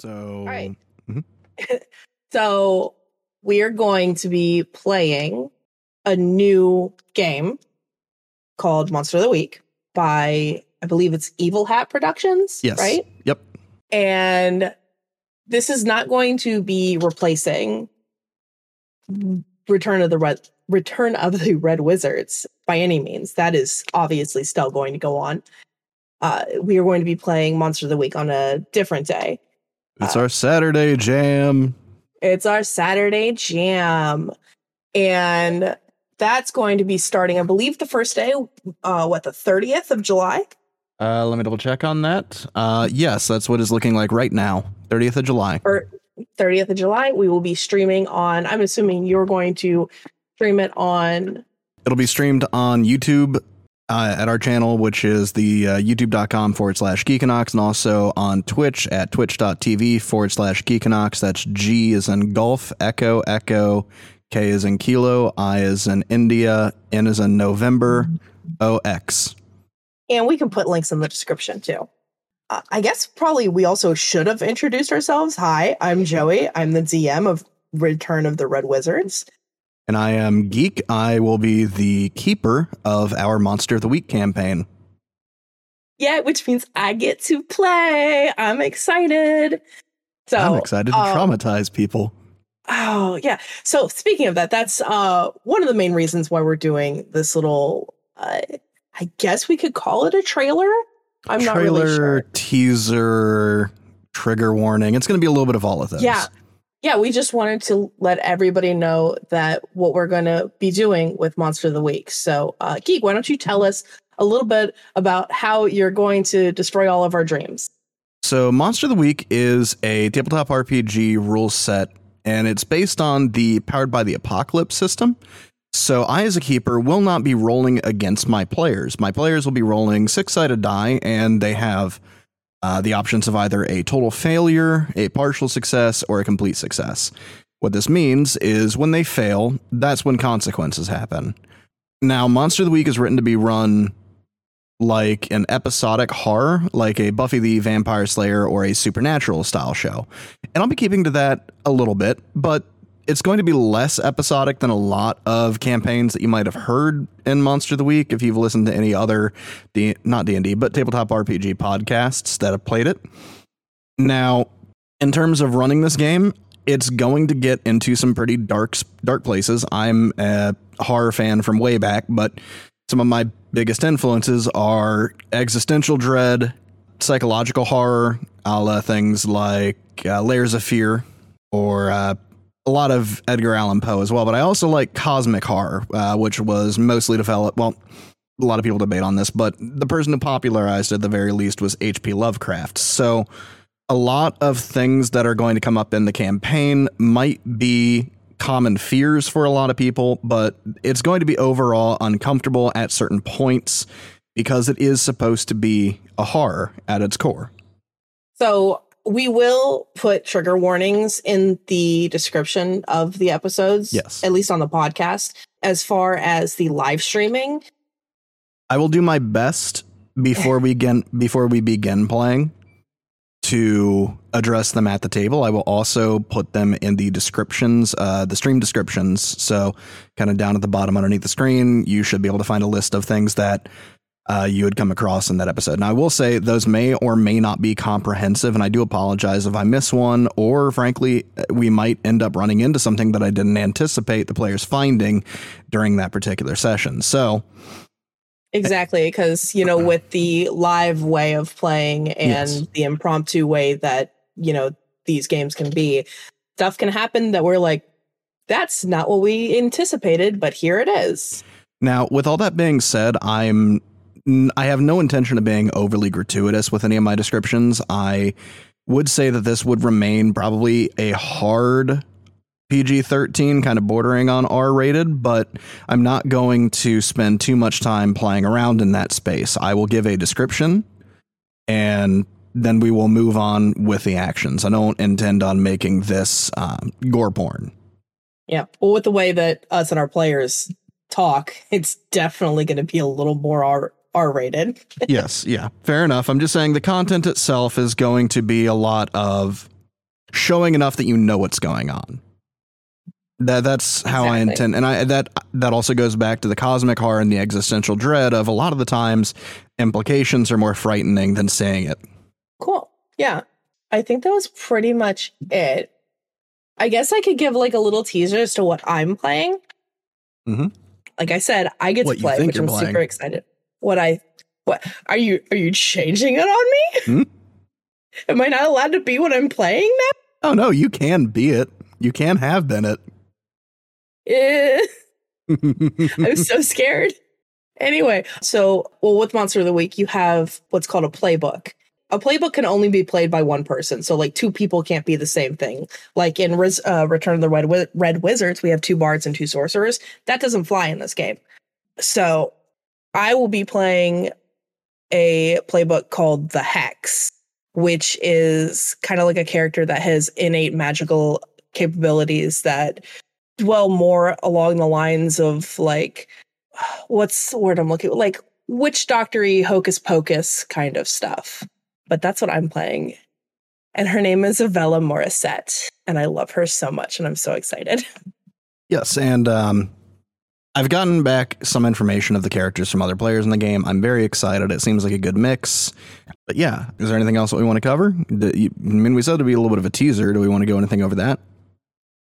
So, right. Mhm. so we are going to be playing a new game called Monster of the Week by I believe it's Evil Hat Productions. yes. Right. Yep. And this is not going to be replacing Return of the Red Return of the Red Wizards by any means. That is obviously still going to go on. Uh, we are going to be playing Monster of the Week on a different day. It's Uh, our Saturday jam. It's our Saturday jam. And that's going to be starting, I believe, the first day, uh, what, the 30th of July? Uh, let me double check on that. Uh, yes, that's what it's looking like right now. 30th of July. Or 30th of July. We will be streaming on, I'm assuming you're going to stream it on It'll be streamed on YouTube uh, at our channel, which is the uh, youtube.com forward slash Geekinox, and also on Twitch at twitch.tv forward slash Geekinox. That's G is in golf, echo, echo, K is in kilo, I is in India, N is in November, O X. and we can put links in the description too. Uh, I guess probably we also should have introduced ourselves. Hi, I'm Joei. I'm the DM of Return of the Red Wizards. And I am Geek. I will be the keeper of our Monster of the Week campaign. Yeah, which means I get to play. I'm excited. So I'm excited to um, traumatize people. Oh yeah. So speaking of that, that's uh one of the main reasons why we're doing this little. Uh, I guess we could call it a trailer. I'm not Trailer, really sure. teaser, trigger warning. It's going to be a little bit of all of those. Yeah. Yeah, we just wanted to let everybody know that what we're going to be doing with Monster of the Week. So, uh, Geek, why don't you tell us a little bit about how you're going to destroy all of our dreams? So, Monster of the Week is a tabletop RPG rule set, and it's based on the Powered by the Apocalypse system. So, I, as a keeper, will not be rolling against my players. My players will be rolling six sided die, and they have uh, the options of either a total failure, a partial success, or a complete success. What this means is when they fail, that's when consequences happen. Now, Monster of the Week is written to be run like an episodic horror, like a Buffy the Vampire Slayer or a supernatural style show. And I'll be keeping to that a little bit, but it's going to be less episodic than a lot of campaigns that you might have heard in Monster of the Week if you've listened to any other D- not D&D, but tabletop RPG podcasts that have played it. Now, in terms of running this game, it's going to get into some pretty dark dark places. I'm a horror fan from way back, but some of my biggest influences are existential dread, psychological horror, a la things like uh, Layers of Fear, or uh, a lot of Edgar Allan Poe as well. But I also like cosmic horror, uh, which was mostly developed. Well, a lot of people debate on this, but the person who popularized it at the very least was H.P. Lovecraft. So a lot of things that are going to come up in the campaign might be common fears for a lot of people, but it's going to be overall uncomfortable at certain points because it is supposed to be a horror at its core. So, we will put trigger warnings in the description of the episodes, Yes. at least on the podcast. As far as the live streaming, I will do my best before we begin before we begin playing to address them at the table. I will also put them in the descriptions, uh, the stream descriptions. So, kind of down at the bottom underneath the screen, you should be able to find a list of things that uh, you had come across in that episode. Now, I will say those may or may not be comprehensive, and I do apologize if I miss one, or frankly, we might end up running into something that I didn't anticipate the players finding during that particular session. So, exactly, because, you know, with the live way of playing and Yes. the impromptu way that, you know, these games can be, stuff can happen that we're like, that's not what we anticipated, but here it is. Now, with all that being said, I'm I have no intention of being overly gratuitous with any of my descriptions. I would say that this would remain probably a hard PG-13 kind of bordering on R-rated, but I'm not going to spend too much time playing around in that space. I will give a description and then we will move on with the actions. I don't intend on making this um, gore porn. Yeah. Well, with the way that us and our players talk, it's definitely going to be a little more R R rated. yes, yeah, fair enough. I'm just saying the content itself is going to be a lot of showing enough that you know what's going on. That that's how I intend, and I that that also goes back to the cosmic horror and the existential dread of a lot of the times implications are more frightening than saying it. Cool. Yeah. I think that was pretty much it. I guess I could give like a little teaser as to what I'm playing. Mhm. Like I said, I get What to play, which I'm playing. super excited. What I what are you are you changing it on me? Hmm? Am I not allowed to be what I'm playing now? Oh no, you can be it. You can have been it. Eh. I'm so scared. Anyway, so well, with Monster of the Week, you have what's called a playbook. A playbook can only be played by one person, so like two people can't be the same thing. Like in Riz, uh, Return of the Red Wi- Red Wizards, we have two bards and two sorcerers. That doesn't fly in this game. So I will be playing a playbook called the Hex, which is kind of like a character that has innate magical capabilities that dwell more along the lines of like what's the word I'm looking like witch doctory hocus pocus kind of stuff. But that's what I'm playing. And her name is Avella Morissette. And I love her so much and I'm so excited. Yes, and um, I've gotten back some information of the characters from other players in the game. I'm very excited. It seems like a good mix. But yeah, is there anything else that we want to cover? I mean, we said it'd be a little bit of a teaser. Do we want to go anything over that?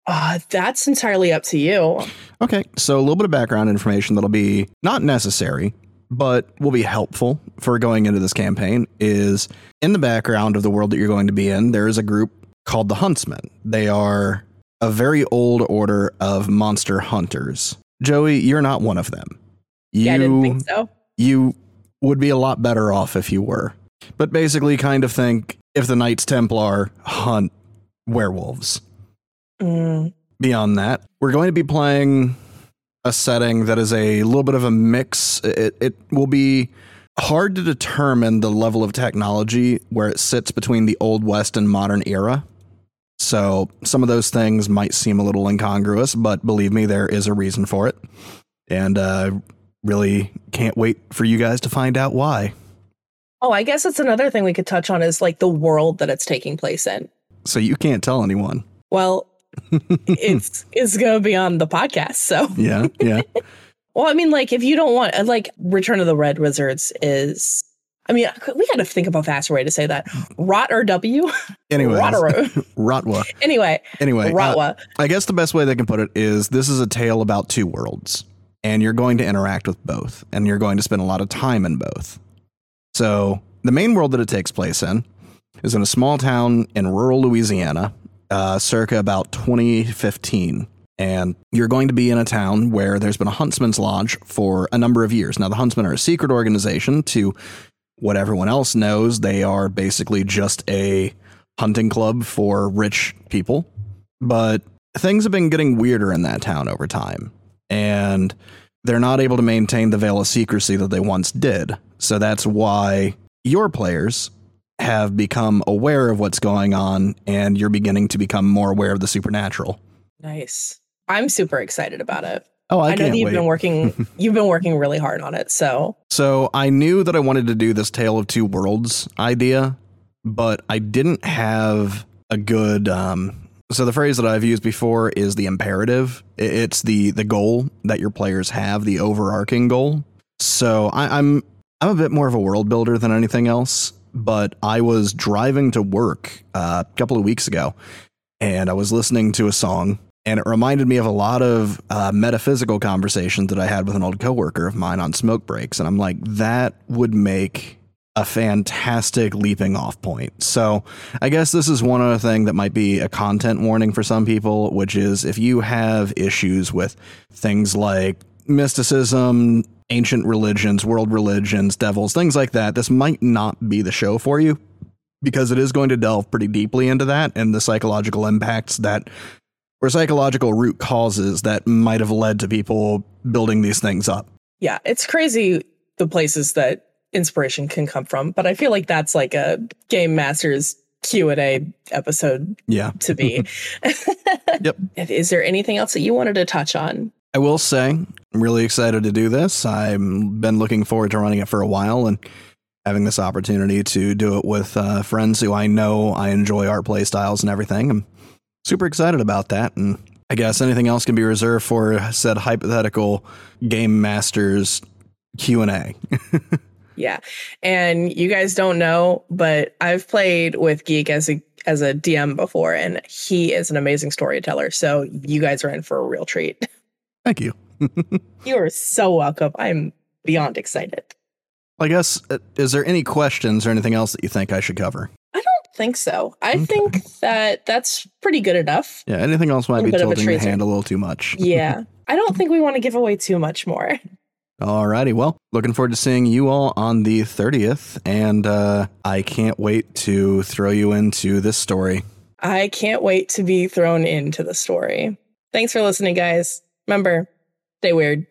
Uh, that's entirely up to you. Okay, so a little bit of background information that'll be not necessary, but will be helpful for going into this campaign is in the background of the world that you're going to be in, there is a group called the Huntsmen. They are a very old order of monster hunters. Joei, you're not one of them. You, yeah, I didn't think so. you would be a lot better off if you were. But basically, kind of think if the Knights Templar hunt werewolves Mm, beyond that, we're going to be playing a setting that is a little bit of a mix. It, it will be hard to determine the level of technology where it sits between the Old West and modern era. So some of those things might seem a little incongruous, but believe me, there is a reason for it. And uh, really can't wait for you guys to find out why. Oh, I guess it's another thing we could touch on is like the world that it's taking place in. So you can't tell anyone. Well, it's it's gonna be on the podcast, so Yeah, yeah. Well, I mean, like if you don't want, like Return of the Red Wizards is. I mean, we got to think of a faster way to say that. Rot or W? Anyway. Rotwa. Anyway, Anyway, uh, Rotwa. I guess the best way they can put it is this is a tale about two worlds, and you're going to interact with both, and you're going to spend a lot of time in both. So, the main world that it takes place in is in a small town in rural Louisiana, uh, circa about 2015. And you're going to be in a town where there's been a Huntsman's Lodge for a number of years. Now, the Huntsmen are a secret organization to what everyone else knows. They are basically just a hunting club for rich people. But things have been getting weirder in that town over time. And they're not able to maintain the veil of secrecy that they once did. So that's why your players have become aware of what's going on and you're beginning to become more aware of the supernatural. Nice. I'm super excited about it. Oh, I, I, know that you've wait. been working. you've been working really hard on it. So So I knew that I wanted to do this Tale of Two Worlds idea, but I didn't have a good. Um, so the phrase that I've used before is the imperative. It's the the goal that your players have, the overarching goal. So I, I'm I'm a bit more of a world builder than anything else. But I was driving to work uh, a couple of weeks ago, and I was listening to a song and it reminded me of a lot of uh, metaphysical conversations that I had with an old coworker of mine on smoke breaks, and I'm like, that would make a fantastic leaping off point. So I guess this is one other thing that might be a content warning for some people, which is if you have issues with things like mysticism, ancient religions, world religions, devils, things like that, this might not be the show for you because it is going to delve pretty deeply into that and the psychological impacts that or psychological root causes that might have led to people building these things up. yeah, it's crazy the places that inspiration can come from. But I feel like that's like a game masters Q and A episode Yeah. to be. Yep. Is there anything else that you wanted to touch on? I will say, I'm really excited to do this. I've been looking forward to running it for a while and having this opportunity to do it with uh, friends who I know I enjoy art play styles and everything. I'm super excited about that. And I guess anything else can be reserved for said hypothetical game masters Q and A. yeah, and you guys don't know, but I've played with Geek as a as a DM before, and he is an amazing storyteller. So you guys are in for a real treat. Thank you. you are so welcome. I'm beyond excited. I guess, uh, is there any questions or anything else that you think I should cover? I don't think so. I okay. think that that's pretty good enough. Yeah, anything else might be tilting the hand a little too much. yeah, I don't think we want to give away too much more. Alrighty, well, looking forward to seeing you all on the 30th, and uh, I can't wait to throw you into this story. I can't wait to be thrown into the story. Thanks for listening, guys. Remember, stay weird.